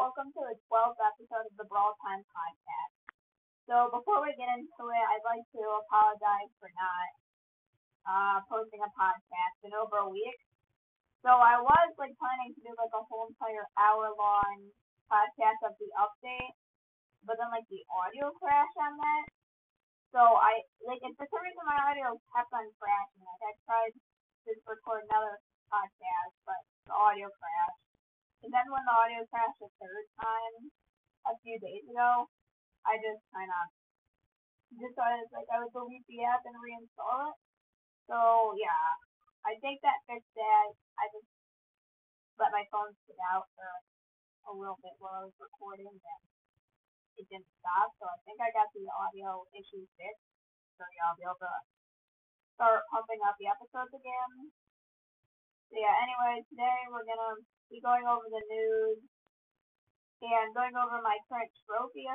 welcome to the 12th episode of the Brawl Time podcast. So before we get into it, I'd like to apologize for not uh, posting a podcast in over a week. So I was like planning to do like a whole entire hour long podcast of the update, but then like the audio crashed on that. So I like for some reason my audio kept on crashing. Like I tried to record another podcast, but the audio crashed. And then when the audio crashed a third time a few days ago, I just kind of just was like I would delete the app and reinstall it. So yeah, I think that fixed that. I just let my phone sit out for a little bit while I was recording, and it didn't stop. So I think I got the audio issue fixed. So yeah, I'll be able to start pumping out the episodes again. So yeah, anyway, today we're gonna be going over the news and going over my current trophy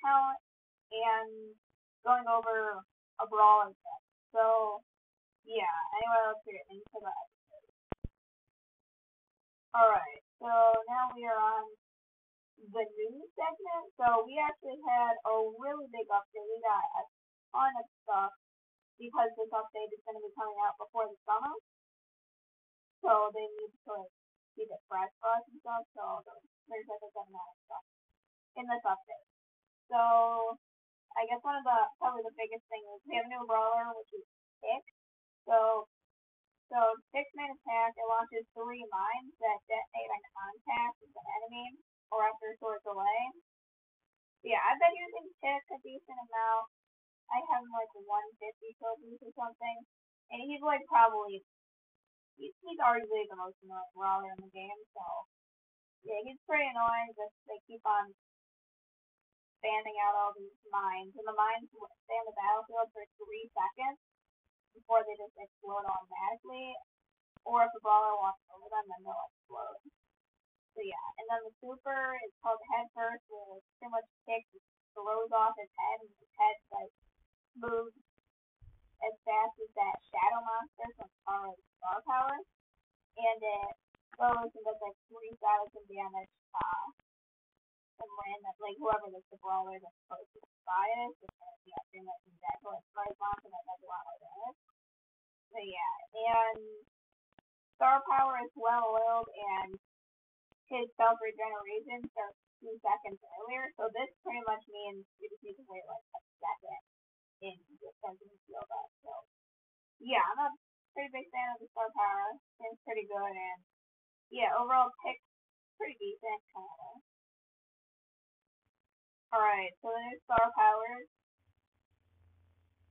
count and going over a brawl set. So, yeah, anyway, let's get into episode. Alright, so now we are on the news segment. So, we actually had a really big update. We got a ton of stuff because this update is going to be coming out before the summer. So, they need to see the fresh bus and stuff, so there's like a good of stuff in this update. So I guess one of the probably the biggest thing is we have a new brawler which is Tick. So so Tick's main attack it launches three mines that detonate on contact with an enemy or after a short delay. Yeah, I've been using Tick a decent amount. I have like 150 trophies or something, and he's like probably he's, he's arguably the most annoying brawler in the game, so yeah, he's pretty annoying. Just they keep on fanning out all these mines, and the mines stay on the battlefield for three seconds before they just explode automatically. Or if the brawler walks over them, then they'll explode. So yeah, and then the super is called head first, where it pretty much kicks, throws off his head, and his head like moves as fast as that shadow monster from Star, Star Power, and it goes and does like 3,000 damage uh, from random, like whoever the brawler that's supposed to spy to so it flies off and it does a lot more damage. So yeah, and Star Power is well oiled and his self regeneration starts two seconds earlier, so this pretty much means you just need to wait like a second in defensive field up. So yeah, I'm a pretty big fan of the star power. It's pretty good and yeah, overall Tick pretty decent kind of. Alright, so the new star powers.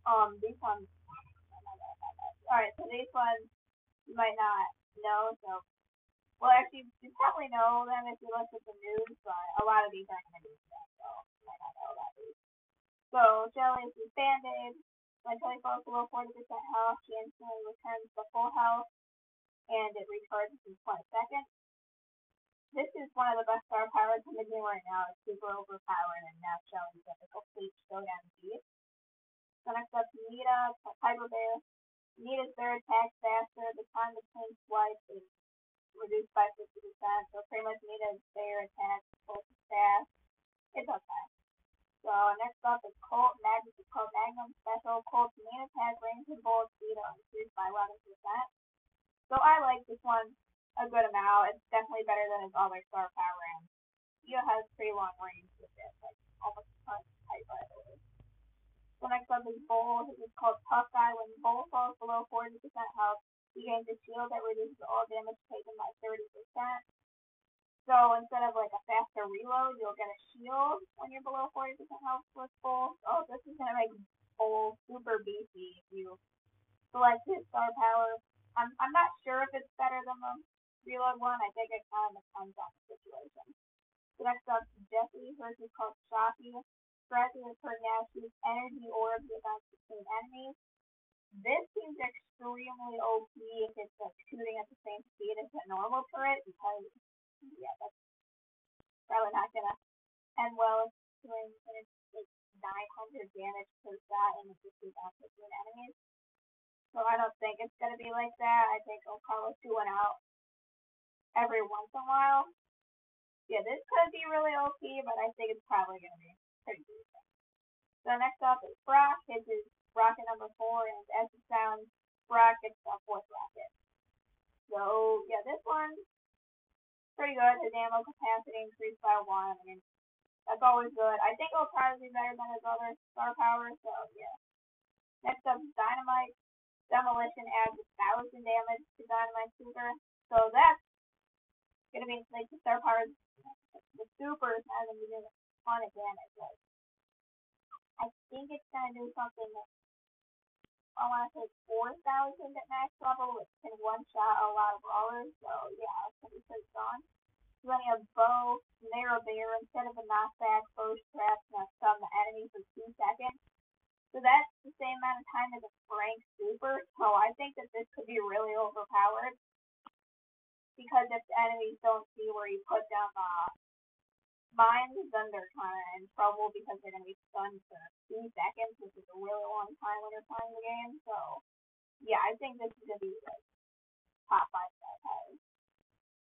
Um, these ones Alright, so these ones you might not know, so well actually you probably know them if you look at the news, but a lot of these aren't gonna be so you might not know about these. So Shelly is Band-Aid. When Shelly falls below 40% health, she instantly returns to full health, and it recharges in 20 seconds. This is one of the best star powers in the game right now. It's super overpowered, and now Shelly's a complete showdown beast. So next up, Nita, Hyper Bear. Nita's their attack faster. The time between swipes is reduced by 50%, so pretty much Nita's their attack is fast. It's okay. So next up is Colt Magnum, Colt Magnum Special. Colt's main attack range and bullet speed are increased by 11%. So I like this one a good amount. It's definitely better than his other star power and he has pretty long range with it, like almost a ton type I believe. So next up is Bull. This is called Tough Guy. When Bull falls below 40% health, he gains a shield that reduces all damage taken by 30%. So instead of like a faster reload, you'll get a shield when you're below 40% health with Bull. Oh, this is gonna make Bull super beefy if you select his star power. I'm I'm not sure if it's better than the reload one. I think it kind of depends on the situation. So next up, Jessie, hers is called Shocky. Strategy is now shoots energy orbs against between enemies. This seems extremely OP if it's like shooting at the same speed as a normal turret because yeah, that's probably not gonna end well It's doing like 900 damage per shot and it's just out 15 enemies. So I don't think it's gonna be like that. I think I'll it two and out every once in a while. yeah, this could be really OP, but I think it's probably gonna be pretty decent. So next up is Brock. His is rocket number four, and as it sounds, Brock gets the fourth rocket. So yeah, this one's pretty good. His ammo capacity increased by one. I mean, that's always good. I think it'll probably be better than his other star power, so yeah. Next up is Dynamite. Demolition adds a thousand damage to Dynamite Super. So that's gonna be like the star power the super is not gonna be doing a ton of damage. Like I think it's gonna do something I wanna say four thousand at max level, which can one shot a lot of brawlers, so yeah, it's pretty strong. Then you have Bo, narrow bear, instead of a knockback, bow straps now stun the enemy for two seconds. So that's the same amount of time as a Frank super. So I think that this could be really overpowered. Because if the enemies don't see where you put down the mines, then they're kind of in trouble because they're going to be stunned for two seconds, which is a really long time when you're playing the game. So yeah, I think this is going to be like top five star powers.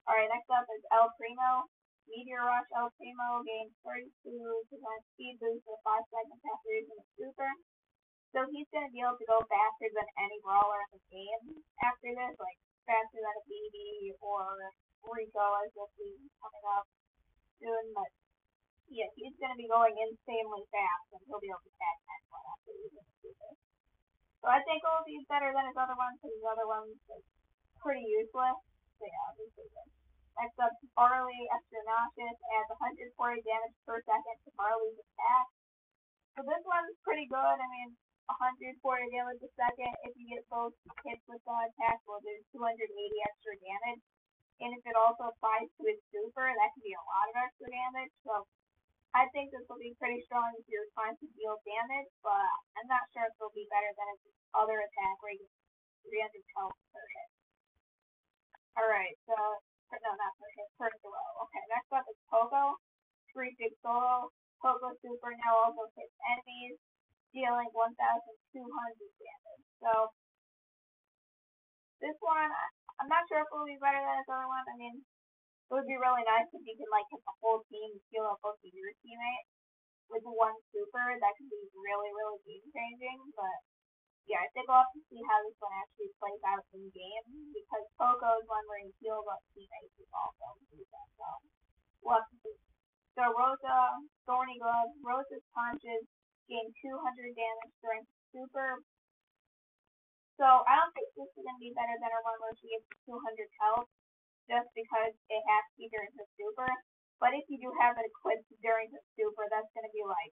Alright, next up is El Primo. Meteor Rush El Primo gains 32% speed boost for 5 seconds after using the super. So he's going to be able to go faster than any brawler in the game after this, like faster than a Bibi or Rico as we'll see coming up soon. But yeah, he's going to be going insanely fast and he'll be able to catch anyone after using the. So I think be better than his other ones because his other ones are pretty useless. So yeah, this is it. Next up, Barley Extra Noxious adds 140 damage per second to Barley's attack. So this one's pretty good. I mean, 140 damage a second. If you get both hits with the attack, well, there's 280 extra damage. And if it also applies to his super, that can be a lot of extra damage. So I think this will be pretty strong if you're trying to deal damage, but I'm not sure if it'll be better than his other attack where he gets 300 health per hit. Alright, so no, not Persian, Percival. Okay, next up is Poco. Three big solo. Poco Super now also hits enemies, dealing 1,200 damage. So, this one, I'm not sure if it will be better than his other one. I mean, it would be really nice if you could, like, hit the whole team heal up both of your teammates with one super. That could be really, really game changing, but yeah, I think we'll have to see how this one actually plays out in game because Poco is one where he heals up teammates is also decent. So we'll have to see. So Rosa, Thorny Glove, Rosa's punches gain 200 damage during super. So I don't think this is gonna be better than her one where she gets 200 health, just because it has to be during her super. But if you do have it equipped during the super, that's gonna be like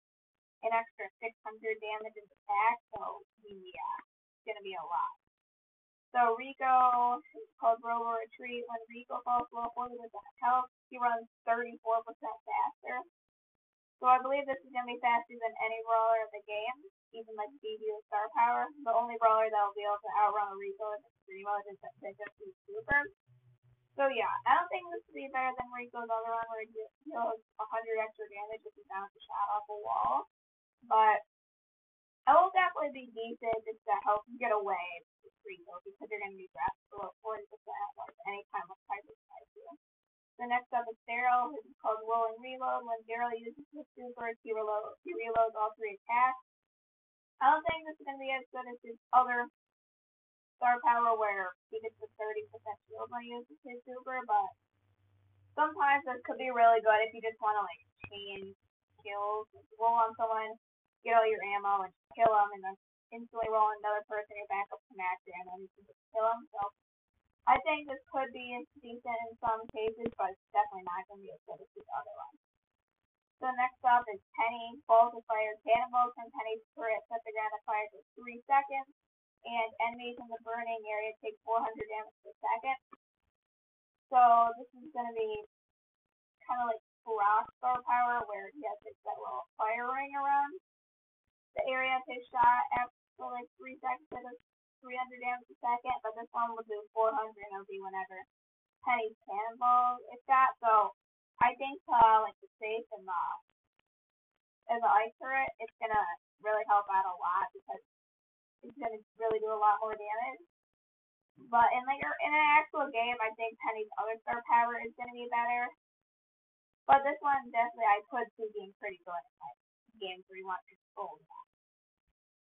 an extra 600 damage in the pack, so yeah, it's gonna be a lot. So Rico is called Robo Retreat. When Rico falls below 40% health, he runs 34% faster. So I believe this is gonna be faster than any brawler in the game, even like Bibi with star power. The only brawler that will be able to outrun a Rico is Extremo, just that use super. So yeah, I don't think this will be better than Rico's other one where he deals 100 extra damage if he bounces a shot off a wall. But it will definitely be decent just to help you get away with Rico because you're going to be dressed below 40% like any time of Piper tries to. The next up is Daryl, who's called Rolling Reload. When Daryl uses his super, he, reload, he reloads all three attacks. I don't think this is going to be as good as his other star power where he gets a 30% shield when he uses his super, but sometimes this could be really good if you just want to like change kills, roll on someone get all your ammo and kill them, and then instantly roll another person your backup to max ammo and you can just kill them. So I think this could be decent in some cases, but it's definitely not going to be as good as the other one. So next up is Penny. Balls of fire cannonballs from Penny's turret set the ground on fire for 3 seconds, and enemies in the burning area take 400 damage per second. So this is going to be kind of like rock star power, where he has this that little fire ring around the area takes shot after like three seconds a 300 damage a second, but this one will do 400 and it'll be whenever Penny's cannonball is shot. So I think uh, like the safe and the and the ice turret, it's gonna really help out a lot because it's gonna really do a lot more damage. But in like in an actual game, I think Penny's other star power is gonna be better. But this one definitely I could see being pretty good in like games where you want to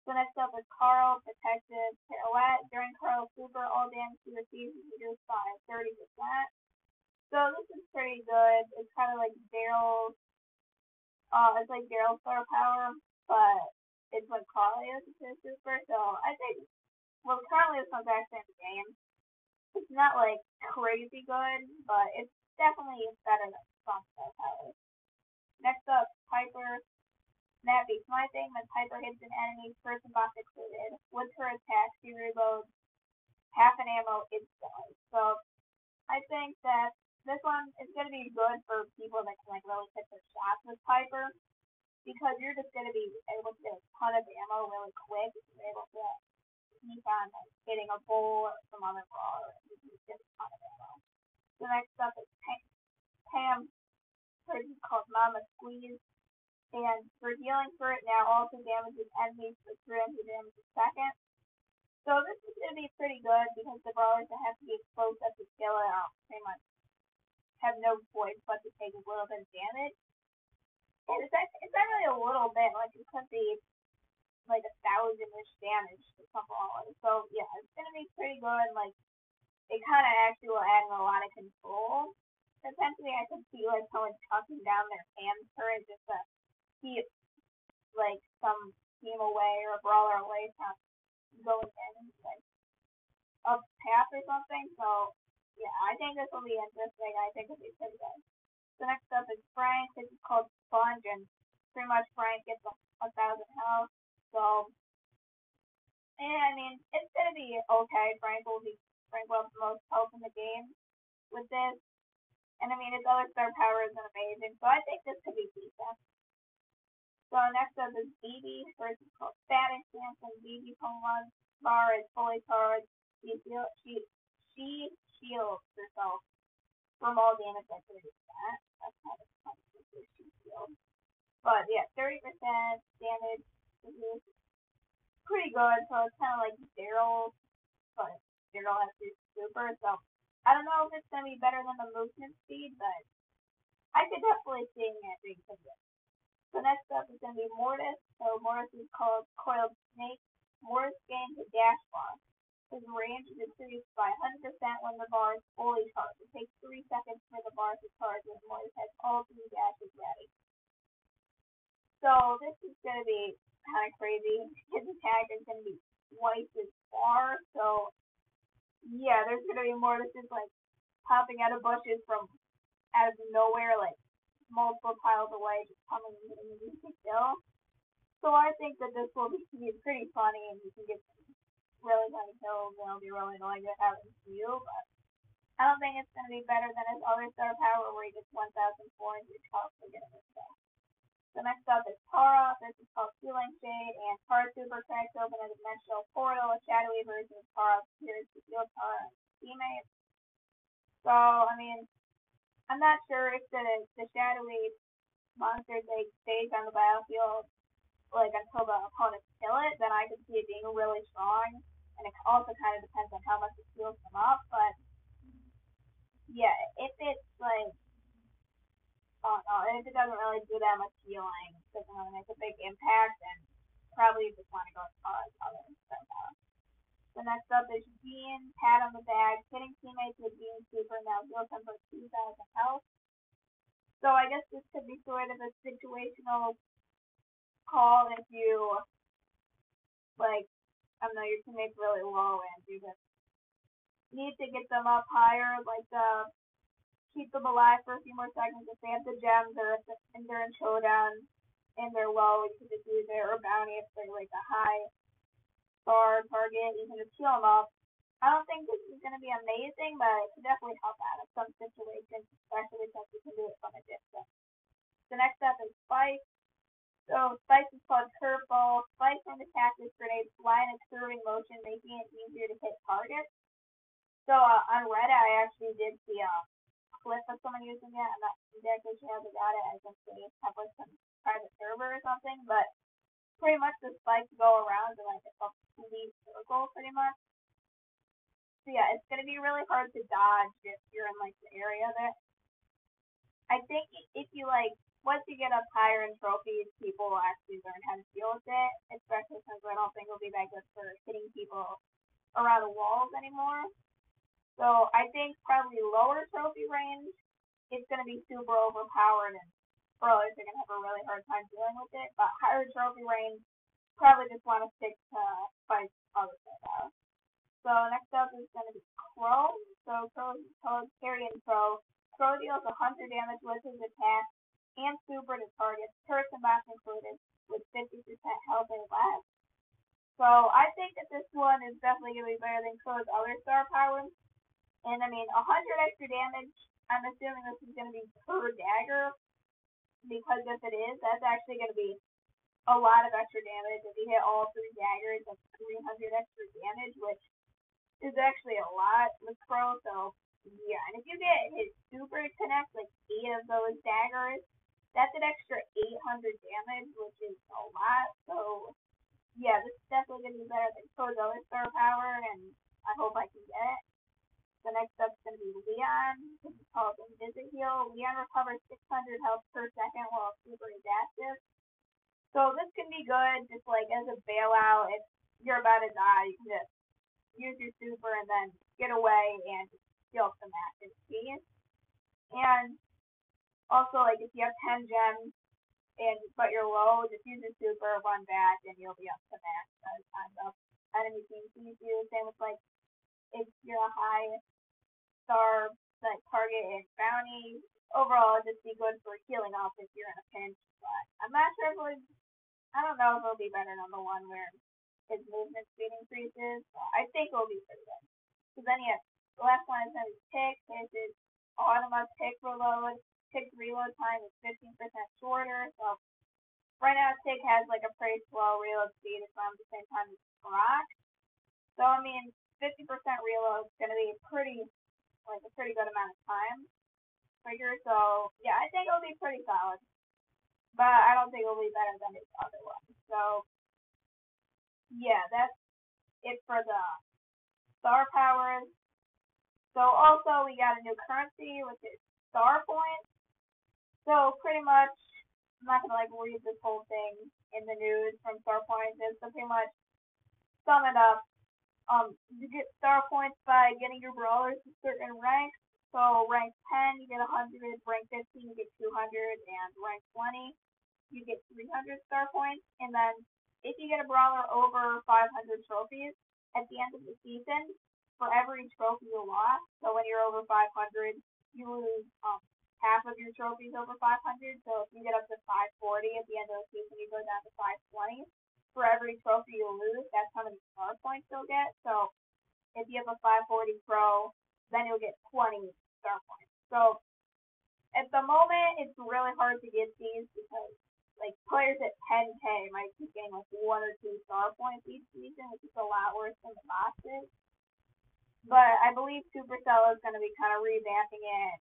So next up is Carl Protective Pirouette. During Carl's super, all damage he receives is reduced by 30%. So this is pretty good. It's kind of like Daryl's, uh, it's like Daryl's star power, but it's what Carl is his super. So I think, well, currently it's not actually in the game. It's not like crazy good, but it's definitely better than some star powers. Next up, Piper my thing when Piper hits an enemy, person box included. With her attack, she reloads half an ammo instantly. So I think that this one is going to be good for people that can like really hit their shots with Piper because you're just going to be able to get a ton of ammo really quick if you're able to keep on like, hitting a bull or some other brawler and you get a ton of ammo. The next up is Pam, Pam called Mama Squeeze and for healing for it now also damages enemies for 300 damage a second. So this is going to be pretty good because the brawlers that have to be exposed up to kill it um, pretty much have no choice but to take a little bit of damage. And it's actually, it's not really a little bit, like it could be like a thousand-ish damage to some brawlers. So yeah, it's going to be pretty good. Like it kind of actually will add a lot of control. Essentially, I could see like someone tucking down their hand turret just to keep like some team away or a brawler away from going in like a path or something. So yeah, I think this will be interesting. I think it'll be pretty good. The next up is Frank. This is called Sponge, and pretty much Frank gets a, a thousand health. So, and I mean, it's gonna be okay. Frank will be Frank will have the most health in the game with this. And I mean, his other star power isn't amazing, so I think this could be decent. So next up is Bibi, called Static Samson. Bibi Pokemon bar is fully charged. She, she, she shields herself from all damage that could that. That's kind of fun she shield. But yeah, 30% damage is pretty good. So it's kind of like Daryl, but Daryl has his super. So I don't know if it's to be better than the movement speed, but I could definitely see it being good. So next up is going to be Mortis. So Mortis is called Coiled Snake. Mortis gains a dash bar. His range is increased by 100% when the bar is fully charged. It takes 3 seconds for the bar to charge when Mortis has all three dashes ready. So this is going to be kind of crazy. His attack is going to be twice as far. So yeah, there's going to be Mortis like popping out of bushes from out of nowhere, like multiple piles away, just coming and hitting music still. So I think that this will be, pretty funny and you can get really funny kills and it'll be really annoying to have him to you, but I don't think it's going to be better than his other star power where he gets 1,400 health for getting this stuff. So next up is Tara. This is called Healing Shade, and Tara Super cracks open a dimensional portal. A shadowy version of Tara appears to heal Tara and teammates. So, I mean, I'm not sure if the the shadowy monsters they stay on the battlefield like until the opponents kill it, then I could see it being really strong. And it also kind of depends on how much it heals them up. But yeah, if it's like oh no, and if it doesn't really do that much healing, doesn't really make a big impact, then probably just want to go as far as other stuff. The next up is Gene, pat on the back, hitting teammates with Gene Super now heals them for 2,000 health. So I guess this could be sort of a situational call if you, like, I don't know, your teammates really low and you just need to get them up higher, like, uh, keep them alive for a few more seconds if they have the gems or if they're in showdown and they're low, you can just use it, or bounty if they're like a high star target, you can just heal them up. I don't think this is going to be amazing, but it can definitely help out in some situations, especially since you can do it from a distance. The next step is Spike. So Spike is called Curveball. Spike and attack this grenade fly in a curving motion, making it easier to hit targets. So uh, on Reddit, I actually did see a clip of someone using it. I'm not exactly sure how they got it. I think they have like some private server or something, but pretty much the spikes go around in like a complete circle pretty much. So yeah, it's gonna be really hard to dodge if you're in like the area I I think if you like once you get up higher in trophies, people will actually learn how to deal with it. Especially since I don't think it'll be that good for hitting people around the walls anymore. So I think probably lower trophy range, it's gonna be super overpowered and brawlers are gonna have a really hard time dealing with it. But higher trophy range, probably just want to stick to fight other stuff. So next up is gonna be Crow. So Crow is called Carrion Crow. Crow deals 100 damage with his attack and super to targets, turrets and bots included, with 50% health and less. So I think that this one is definitely going to be better than Crow's other star powers. And I mean, 100 extra damage, I'm assuming this is going to be per dagger, because if it is, that's actually going to be a lot of extra damage. If you hit all three daggers, that's 300 extra damage, which is actually a lot with Crow, so yeah, and if you get his super connect, like eight of those daggers, that's an extra 800 damage, which is a lot. So, yeah, this is definitely going to be better than Crow's other star power, and I hope I can get it. The next up's going to be Leon. This is called Invisi-Heal. Leon recovers 600 health per second while super is active. So this can be good, just like as a bailout. If you're about to die, you can just use your super and then get away and skill some active keys. And also, like if you have 10 gems and but you're low, just use your super, run back, and you'll be up to max by the time enemy team sees you. Same with like if you're a high star like target and bounty. Overall, just be good for healing off if you're in a pinch. But I'm not sure if it. I don't know if it'll be better than the one where his movement speed increases. But I think it'll be pretty good. Because then have the last one is be tick. This is automatic tick reload. Tick reload time is 15% shorter. So right now tick has like a pretty slow reload speed. It's around the same time as Brock. So I mean, 50% reload is going to be pretty, like a pretty good amount of time. Figure. So yeah, I think it'll be pretty solid. But I don't think it'll be better than its other one. So yeah, that's it for the star powers. So also we got a new currency, which is star points. So pretty much, I'm not gonna like read this whole thing in the news from star points. Just to pretty much sum it up. Um, you get star points by getting your brawlers to certain ranks. So rank 10, you get 100. Rank 15, you get 200, and rank 20, you get 300 star points. And then if you get a brawler over 500 trophies at the end of the season, for every trophy you lost. So when you're over 500, you lose um, half of your trophies over 500. So if you get up to 540 at the end of the season, you go down to 520. For every trophy you lose, that's how many star points you'll get. So if you have a 540 pro, then you'll get 20 star points. So at the moment, it's really hard to get these because like players at 10k might be getting like one or two star points each season, which is a lot worse than the boxes. But I believe Supercell is going to be kind of revamping it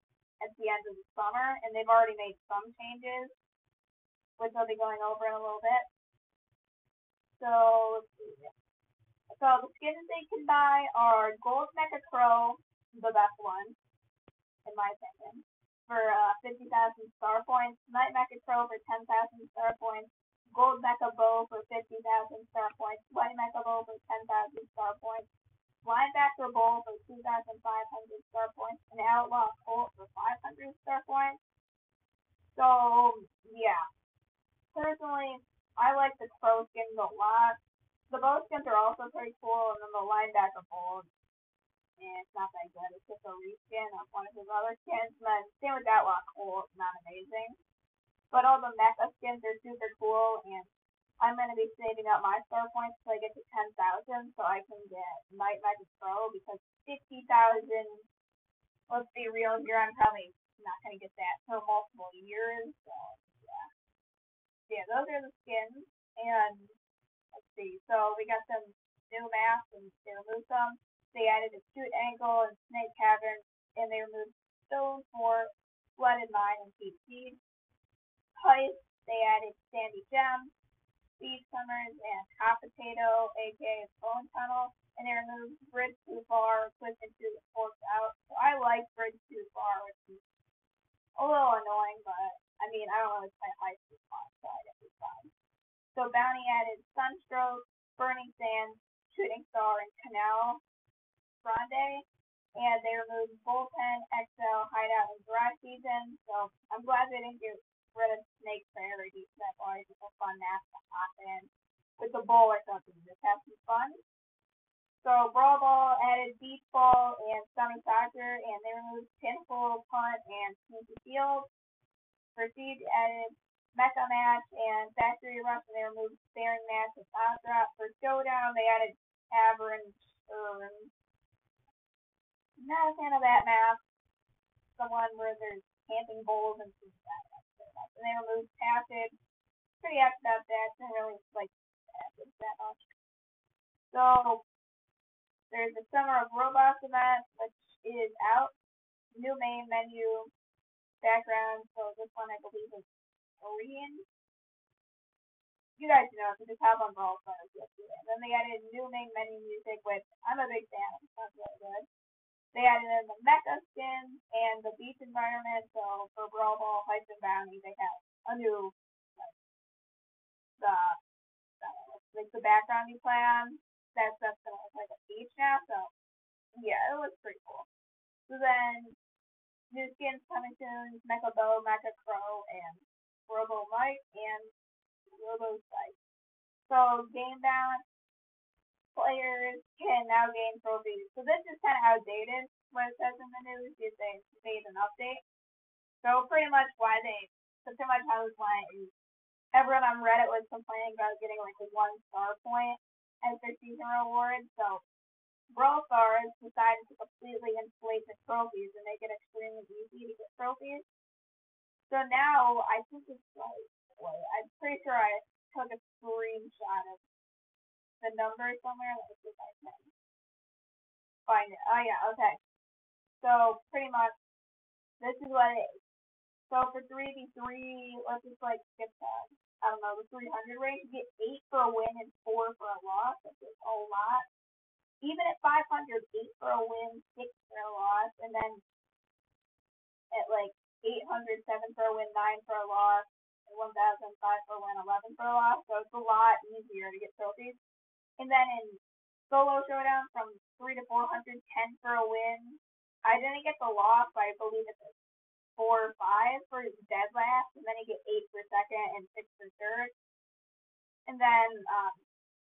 at the end of the summer, and they've already made some changes, which I'll be going over in a little bit. So, so the skins they can buy are Gold Mecha Crow, the best one, in my opinion, for uh, 50,000 star points. Night Mecha Crow for 10,000 star points. Gold Mecha Bo for 50,000 star points. White Mecha Bo for 10,000 star points linebacker Bull for 2,500 star points, and Outlaw Colt for 500 star points. So, yeah. Personally, I like the Crow skins a lot. The Bo skins are also pretty cool, and then the linebacker Bull, and it's not that good. It's just a reskin of one of his other skins. And then, same with Outlaw Colt, oh, not amazing. But all the mecha skins are super cool, and I'm to be saving up my star points till I get to 10,000 so I can get Night Mecha Crow because 50,000, let's be real here, I'm probably not to get that for multiple years. So, yeah. Those are the skins. And let's see. So we got some new masks and they removed some. They added a shoot angle and snake cavern and they removed stone for flooded mine and deep seed. Heist, they added sandy gem Speed Summers and Hot Potato, aka Bone Tunnel, and they removed Bridge Too Far, Twisted to Forks Out. So I like Bridge Too Far, which is a little annoying, but I mean, I don't really play high speed mod, so I guess it's fine. So Bounty added Sunstroke, Burning Sands, Shooting Star, and Canal Grande, and they removed Bullpen, XL, Hideout, and Dry Season. So I'm glad they didn't get rid of Snake Prairie. That's always just a fun map to hop in with the bowl or something. Just have some fun. So Brawl Ball added Beach Ball and Sunny Soccer, and they removed Pinfall, Punt, and Sneaky Field. Siege added Mecha Match and Factory Rush, and they removed Sparing Match and Drop. For Showdown, they added Tavern. Um, not a fan of that map. The one where there's camping bowls and things like that. And they removed Passage. Pretty happy about that. Didn't really like Passage that much. So there's the Summer of Robots event, which is out. New main menu, background. So this one I believe is Korean. You guys know, so just have on Brawl Stars then they added new main menu music, which I'm a big fan of. Sounds really good. They added in the mecha skin and the beach environment. So for Brawl Ball, Heist and Bounty, they have a new like, the uh, like the background you play on. That's that's gonna look like a beach now. So yeah, it looks pretty cool. So then new skins coming soon: Mecha Bo, Mecha Crow, and Robo Mike and Robo Sight. So game balance players can now gain trophies. So this is kind of outdated, what it says in the news is they made an update. So pretty much why they, so pretty much how this went is everyone on Reddit was complaining about getting like a one star point as their season reward. So Brawl Stars decided to completely inflate the trophies and make it extremely easy to get trophies. So now I think it's like, I'm pretty sure I took a screenshot of the number somewhere. Let me see if I can find it. Oh yeah, okay. So pretty much this is what it is. So for 3v3, let's just like skip that. I don't know, the 300 range, you get 8 for a win and 4 for a loss. That's just a lot. Even at 500, 8 for a win, 6 for a loss. And then at like 800, 7 for a win, 9 for a loss. 1005 for a win, 11 for a loss. So it's a lot easier to get trophies. And then in solo showdown from three to four hundred, ten for a win. I didn't get the loss, but I believe it's four or five for dead last, and then you get eight for second and six for third. And then um,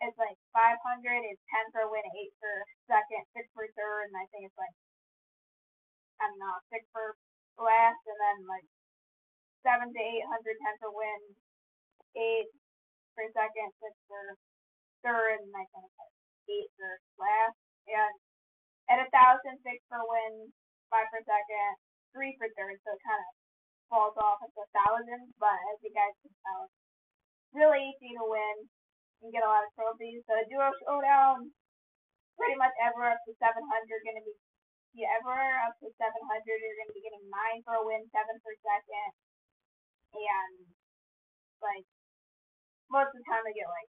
it's like 500 is 10 for a win, 8 for second, 6 for third, and I think it's like, I don't know, 6 for last, and then like 7 to 800, 10 for win, 8 for second, 6 for third, and I think like eight for last. And at a thousand, six for win, five for second, three for third, so it kind of falls off at a thousand. But as you guys can tell, really easy to win. You get a lot of trophies. So duo showdown, pretty much ever up to 700 going to be yeah, ever up to 700, you're going to be getting 9 for a win, 7 for second, and, like, most of the time I get, like,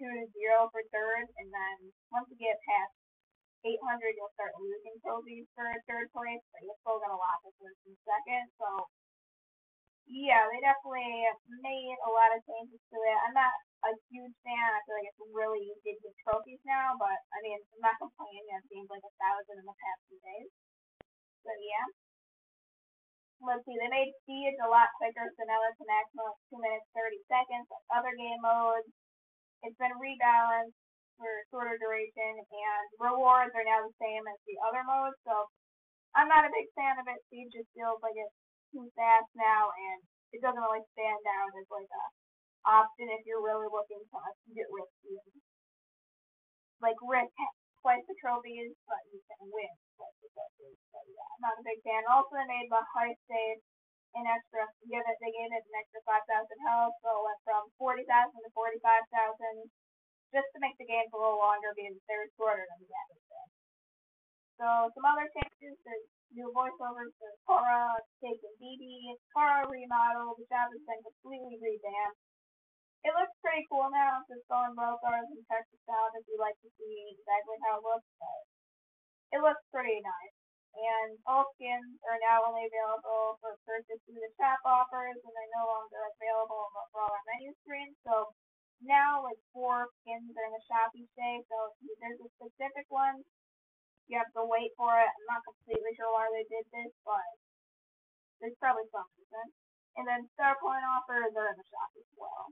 two to zero for third, and then once you get past 800, you'll start losing trophies for third place, but you're still gonna lock the first and second. So yeah, they definitely made a lot of changes to it. I'm not a huge fan. I feel like it's really easy to get trophies now, but I mean, I'm not complaining. I've gained like a thousand in the past few days. So yeah. Let's see, they made Siege a lot quicker, so now it's a maximum of 2 minutes 30 seconds. Other game modes, it's been rebalanced for shorter duration, and rewards are now the same as the other modes. So I'm not a big fan of it. Siege just feels like it's too fast now, and it doesn't really stand out as like a option if you're really looking to get risky. Like risk twice the trophies, but you can win twice the trophies. So yeah, I'm not a big fan. Also, they made the high stage an extra give it they gave it an extra five thousand health, so it went from forty thousand to forty five thousand just to make the games a little longer because they're shorter than the game. So some other changes, there's new voiceovers for Cora, Jake and Bibi, Cora remodel, the shop has been completely revamped. It looks pretty cool now, just going both ours and Texas style if you like to see exactly how it looks, but it looks pretty nice. and all skins are now only available for purchase through the shop offers, and they're no longer available on the brawler menu screen. So now, like four skins are in the shop each day. So if there's a specific one, you have to wait for it. I'm not completely sure why they did this, but there's probably some reason. And then star point offers are in the shop as well.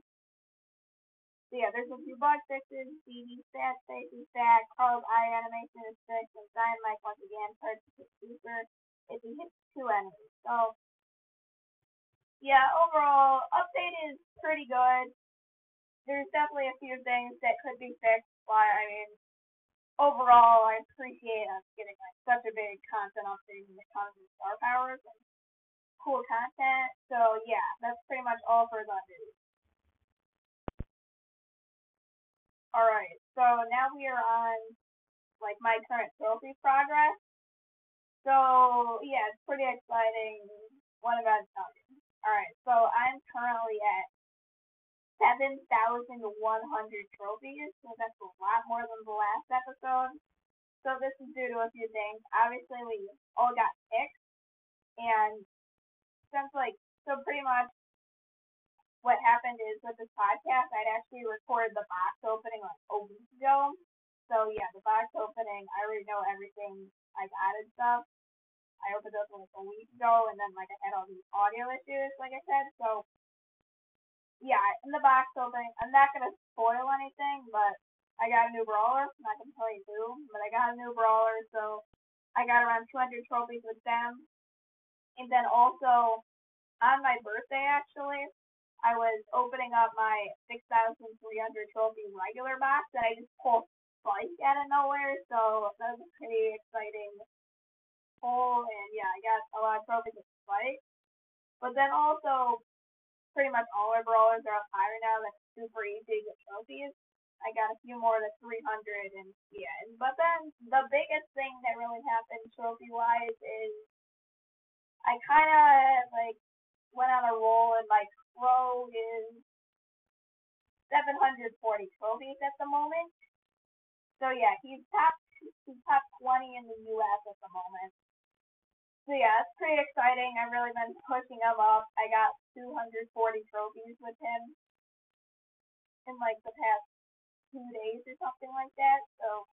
So yeah, there's a few bug fixes, CD stat, safety stat, Carl's eye animation is fixed, and Dynamite once again turns to super if he hits two enemies. So yeah, overall, update is pretty good. There's definitely a few things that could be fixed, but I mean, overall, I appreciate us getting like such a big content update when it comes to star powers and cool content. So yeah, that's pretty much all for the news. Alright, so now we are on like my current trophy progress. So yeah, it's pretty exciting. What about you? Alright, so I'm currently at 7,100 trophies, so that's a lot more than the last episode. So this is due to a few things. Obviously, we all got picked, and since like, so pretty much what happened is with this podcast, I'd actually recorded the box opening like a week ago. So yeah, the box opening, I already know everything I've added stuff. I opened up like a week ago, and then like I had all these audio issues, like I said. So yeah, in the box opening, I'm not gonna spoil anything, but I got a new brawler. I'm not gonna tell you who, but I got a new brawler, so I got around 200 trophies with them. And then also on my birthday, actually, I was opening up my 6,300 trophy regular box, and I just pulled Spike out of nowhere, so that was a pretty exciting pull, and yeah, I got a lot of trophies with Spike. But then also, pretty much all our brawlers are up higher now, that's super easy to get trophies. I got a few more than 300, and yeah. But then, the biggest thing that really happened trophy-wise is I kind of, like, went on a roll and my Crow is 740 trophies at the moment. So yeah, he's top he's top 20 in the U.S. at the moment. So yeah, it's pretty exciting. I've really been pushing him up. I got 240 trophies with him in like the past two days or something like that. So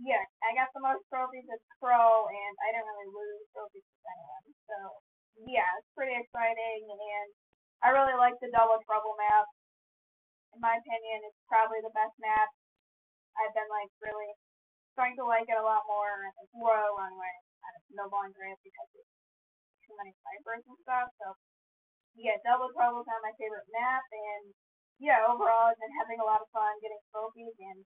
yeah, I got the most trophies with Crow, and I didn't really lose trophies with anyone. So yeah, it's pretty exciting, and I really like the Double Trouble map. In my opinion, it's probably the best map. I've been like really starting to like it a lot more. It's Royal Runway. It's no longer because it's too many snipers and stuff. So yeah, Double Trouble is not my favorite map, and yeah, overall I've been having a lot of fun getting trophies, and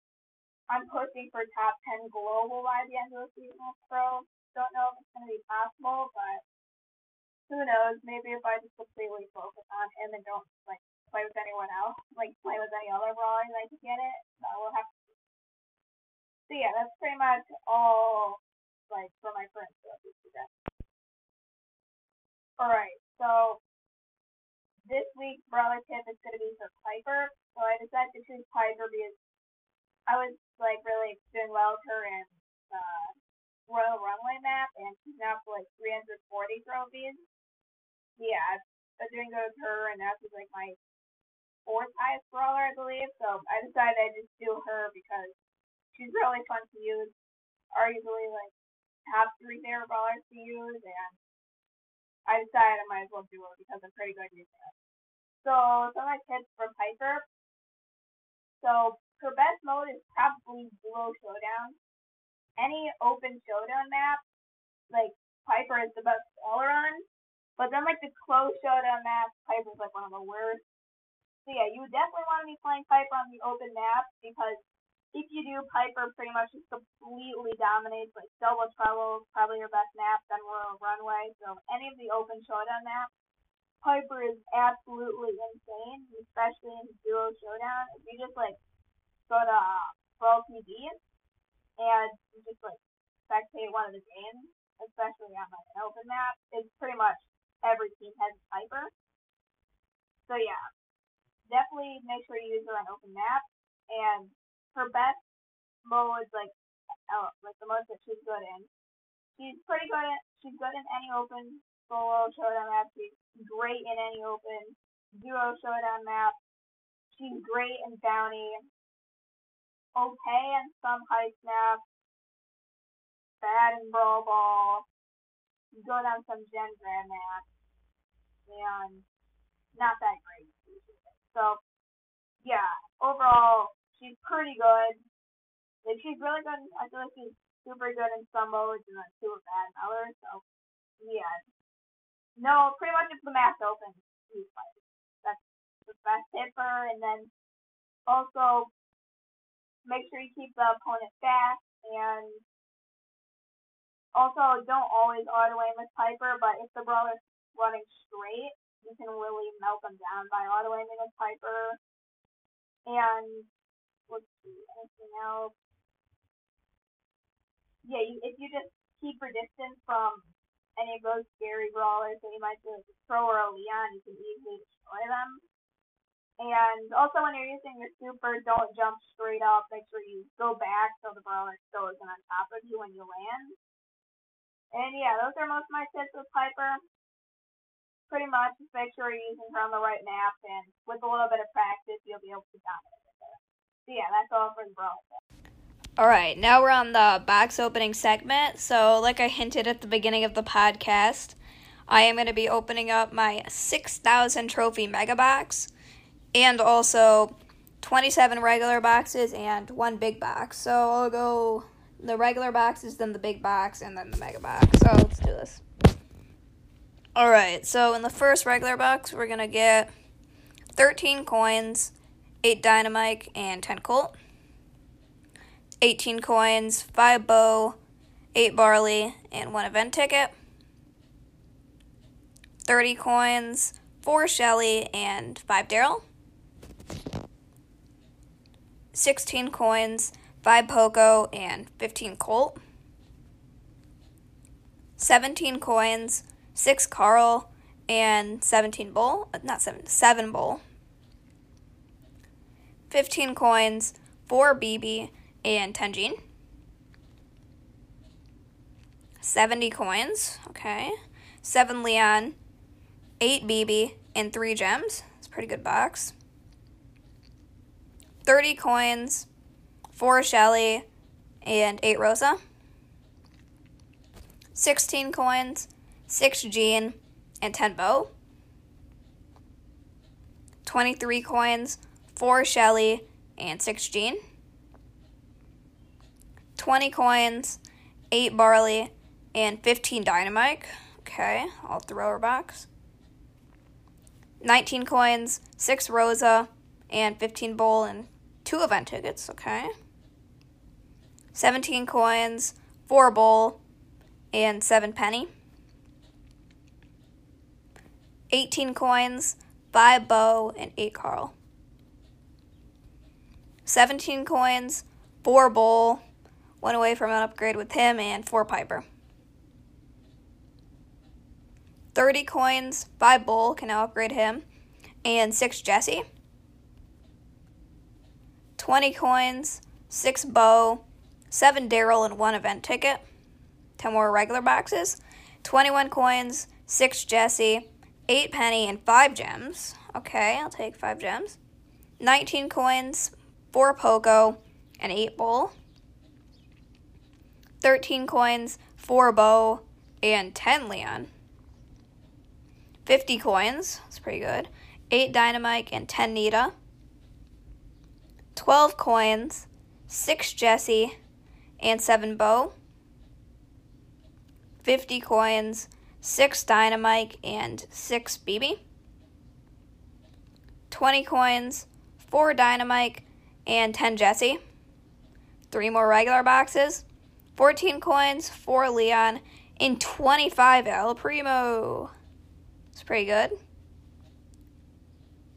I'm pushing for top 10 global by the end of the season Pro. Don't know if it's going to be possible, but who knows? Maybe if I just completely focus on him and don't like play with anyone else, like play with any other brawlers, I could get it. So we'll have to. So yeah, that's pretty much all like for my current trophies today. Alright, so this week's tip is gonna be for Piper. So I decided to choose Piper because I was like really doing well with her in uh Royal Runway map and she's now for like 340 trophies yeah, I've been doing good with her, and now she's like my fourth highest brawler, I believe. So I decided I'd just do her because she's really fun to use. Arguably, like top three favorite brawlers to use, and I decided I might as well do it because I'm pretty good at it. So some of my tips for Piper. So her best mode is probably Duo Showdown. Any open showdown map, like Piper is the best all around. But then like the closed showdown map, Piper's like one of the worst. So yeah, you definitely want to be playing Piper on the open map because if you do, Piper pretty much just completely dominates. Like Double Trouble probably your best map, then Royal Runway. So any of the open showdown maps, Piper is absolutely insane, especially in duo showdown. If you just like go to uh, Brawl TV and you just like spectate one of the games, especially on like an open map, it's pretty much every team has Piper. So yeah, definitely make sure you use her on open map. And her best modes, like uh, like the most that she's good in, she's pretty good at she's good in any open solo showdown map. She's great in any open duo showdown map. She's great in bounty. Okay in some heist maps. Bad in brawl ball. Good on some gem grab maps. And not that great. So yeah, overall she's pretty good. Like she's really good. I feel like she's super good in some modes and then super bad in others. So yeah, no, pretty much if the map's open, he's fighting. That's the best hit for her. And then also make sure you keep the opponent fast and also don't always auto aim with Piper, but if the brawler's running straight, you can really melt them down by auto aiming with Piper. And let's see, anything else? Yeah, you, if you just keep your distance from any of those scary brawlers that you might do a Crow or a Leon, you can easily destroy them. And also when you're using your super, don't jump straight up. Make sure you go back so the brawler still isn't on top of you when you land. And yeah, those are most of my tips with Piper. Pretty much, just make sure you're using her on the right map, and with a little bit of practice, you'll be able to dominate. Yeah, that's all for the. All right, now we're on the box opening segment. So, like I hinted at the beginning of the podcast, I am going to be opening up my 6,000 trophy mega box and also 27 regular boxes and one big box. So, I'll go the regular boxes, then the big box, and then the mega box. So, let's do this. All right, so in the first regular box, we're going to get 13 coins, 8 Dynamike, and 10 colt. 18 coins, 5 Bo, 8 barley, and 1 event ticket. 30 coins, 4 Shelly, and 5 Darryl. 16 coins, 5 Poco, and 15 Colt. 17 coins, 6 Carl, and 17 Bull. Not 7, 7 Bull. 15 coins, 4 Bibi and 10 Gene. 70 coins, okay. 7 Leon, 8 Bibi, and 3 gems. It's a pretty good box. 30 coins, 4 Shelly, and 8 Rosa. 16 coins, 6 Gene, and 10 Bo. 23 coins, 4 Shelly, and 6 Gene. 20 coins, 8 barley, and 15 Dynamike. Okay, I'll throw her box. 19 coins, 6 Rosa, and 15 bowl and 2 event tickets. Okay. 17 coins, 4 bowl, and 7 penny. 18 coins, 5 Bo, and 8 Carl. 17 coins, 4 Bull, one away from an upgrade with him, and four Piper. 30 coins, 5 Bull can now upgrade him, and 6 Jessie. 20 coins, 6 Bo, 7 Darryl, and 1 event ticket. 10 more regular boxes. 21 coins, 6 Jessie, 8 Penny, and 5 gems. Okay, I'll take 5 gems. 19 coins, 4 Poco, an 8 Bull. 13 coins, 4 Bo, and 10 Leon. 50 coins, that's pretty good. 8 Dynamike and 10 Nita. 12 coins, 6 Jessie, and 7 Bo. 50 coins, 6 Dynamike, and 6 Bibi. 20 coins, 4 Dynamike, and 10 Jessie. 3 more regular boxes. 14 coins, 4 Leon, and 25 El Primo. It's pretty good.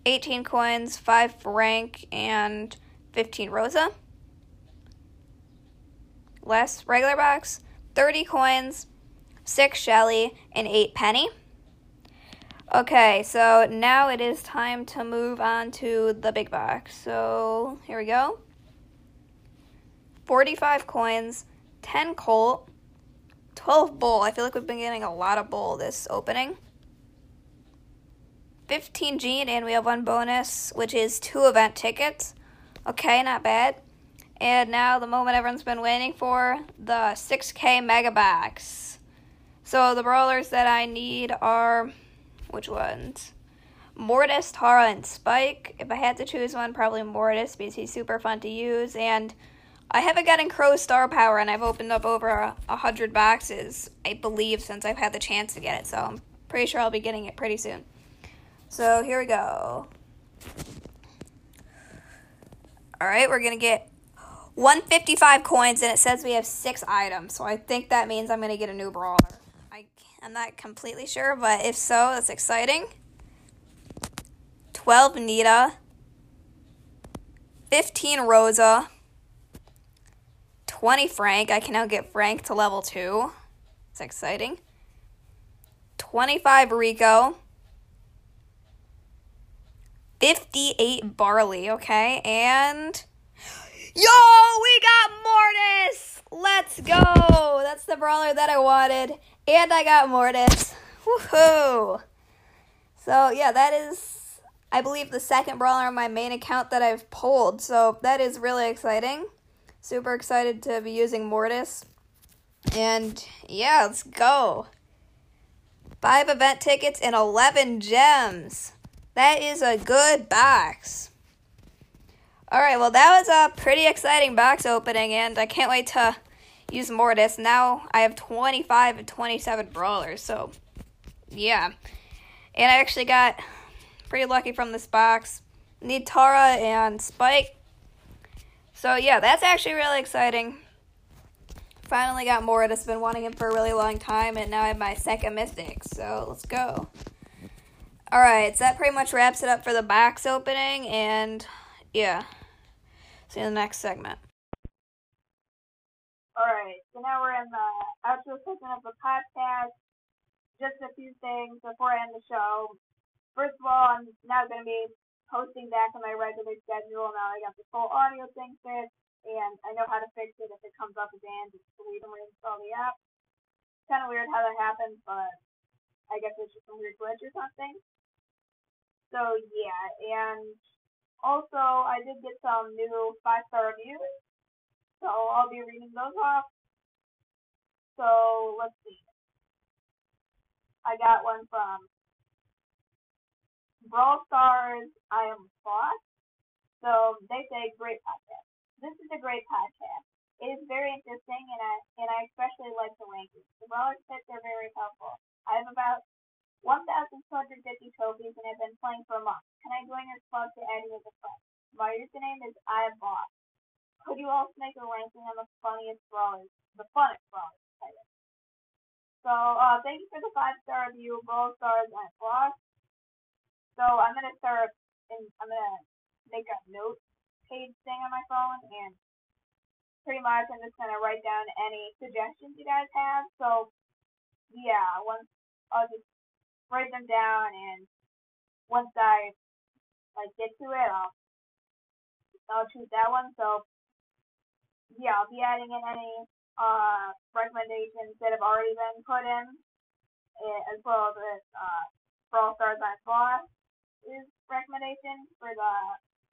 18 coins, 5 Frank, and 15 Rosa. Last regular box, 30 coins, 6 Shelly, and 8 Penny. Okay, so now it is time to move on to the big box. So here we go 45 coins, 10 Colt, 12 bull. I feel like we've been getting a lot of bull this opening. 15 gene, and we have one bonus, which is two event tickets. Okay, not bad. And now the moment everyone's been waiting for the 6K mega box. So the brawlers that I need are which ones? Mortis, Tara, and Spike. If I had to choose one, probably Mortis because he's super fun to use. And I haven't gotten Crow Star Power, and I've opened up over a, hundred boxes, I believe, since I've had the chance to get it. So I'm pretty sure I'll be getting it pretty soon. So here we go. All right, we're gonna get 155 coins, and it says we have six items. So I think that means I'm gonna get a new brawler. I'm not completely sure, but if so, that's exciting. 12 Nita, 15 Rosa, 20 Frank. I can now get Frank to level 2. It's exciting. 25 Rico. 58 Barley, okay? And. Yo, we got Mortis! Let's go! That's the brawler that I wanted. And I got Mortis. Woohoo! So, yeah, that is I believe, the second brawler on my main account that I've pulled. So that is really exciting. Super excited to be using Mortis. And yeah, let's go. Five event tickets and 11 gems. That is a good box. Alright, well, that was a pretty exciting box opening, and I can't wait to use Mortis. Now I have 25 and 27 brawlers, so yeah. And I actually got Pretty lucky from this box. Need Tara and Spike. So yeah, that's actually really exciting. Finally got Mortis. Been wanting him for a really long time, and now I have my second mythic. So let's go. Alright, so that pretty much wraps it up for the box opening, and yeah. See you in the next segment. Alright, so now we're in the outro segment of the podcast. Just a few things before I end the show. First of all, I'm now going to be posting back on my regular schedule. Now I got the full audio thing fixed, and I know how to fix it if it comes up again. Just delete and reinstall the app. Kind of weird how that happens, but I guess it's just some weird glitch or something. So yeah, and also I did get some new five star reviews, I'll be reading those off. So let's see. I got one from Brawl Stars, I am boss. So they say great podcast. This is a great podcast. It is very interesting, and I and I especially like the rankings. The brawler picks are very helpful. I have about 1,250 trophies, and I've been playing for a month. Can I join your club to add you as a friend? My username is I am boss. Could you also make a ranking on the funniest brawlers, the funnest brawlers? So uh, thank you for the five star review, Brawl Stars and Boss. So I'm gonna start and I'm gonna make a note page thing on my phone and pretty much I'm just gonna write down any suggestions you guys have. So yeah, once I'll just write them down and once I like get to it I'll I'll choose that one. So yeah, I'll be adding in any uh recommendations that have already been put in eh, as well as uh Brawl Stars on Boss is recommendation for the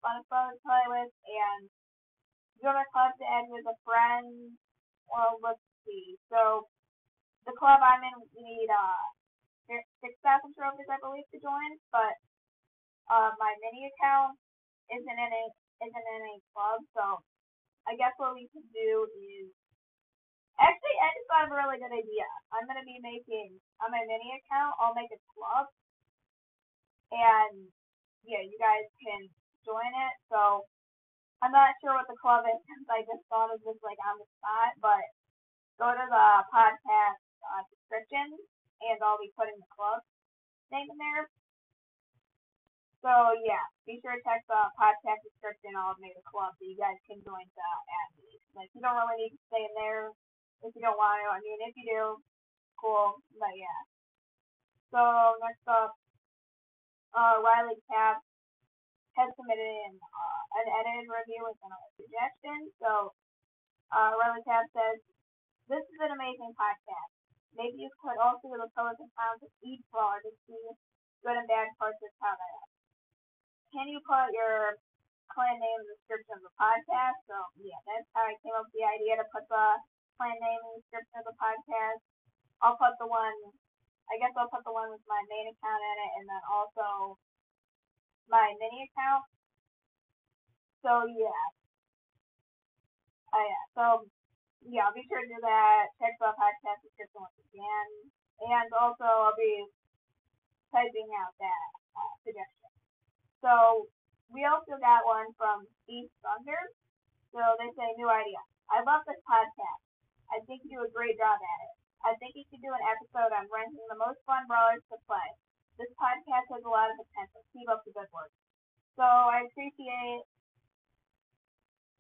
fun to play with and join a club to end with a friend. Well, let's see. So the club I'm in, we need uh six thousand trophies, I believe, to join. But uh, my mini account isn't in a isn't in a club, so I guess what we can do is actually I just thought of a really good idea. I'm gonna be making on my mini account. I'll make a club and yeah, you guys can join it. So I'm not sure what the club is since I just thought of this like on the spot, but go to the podcast uh, description and I'll be putting the club name in there. So yeah, be sure to check the podcast description. I'll make a club so you guys can join the ad Like you don't really need to stay in there if you don't want to. I mean, if you do, cool. But yeah. So next up, uh, Riley Cap has submitted uh, an edited review with another suggestion. So uh, Riley Cap says, "This is an amazing podcast. maybe you could also do the pros and cons of each brawler to see good and bad parts of how are. Can you put your clan name in the description of the podcast? So yeah, that's how I came up with the idea to put the clan name in the description of the podcast. I'll put the one I guess I'll put the one with my main account in it and then also my mini account. So yeah. Oh yeah. So yeah, I'll be sure to do that. Check the podcast description once again. And also I'll be typing out that uh, suggestion. So we also got one from East Thunder. So they say new idea. I love this podcast. I think you do a great job at it. I think you should do an episode on ranking the most fun brawlers to play. This podcast has a lot of potential. Keep up the good work. So I appreciate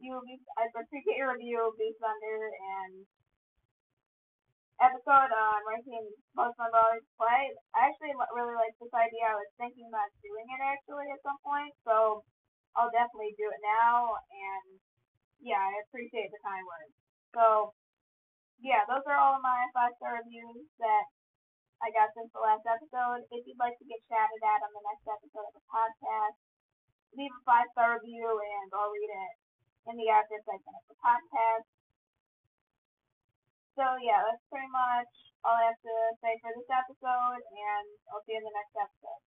you. I appreciate your review Beast Thunder and episode on ranking brawlers to play. I actually really like this idea. I was thinking about doing it actually at some point, so I'll definitely do it now. And yeah, I appreciate the kind words. So yeah, those are all of my five star reviews that I got since the last episode. If you'd like to get shouted at on the next episode of the podcast, leave a five star review and I'll read it in the after segment of the podcast. So yeah, that's pretty much all I have to say for this episode, and I'll see you in the next episode.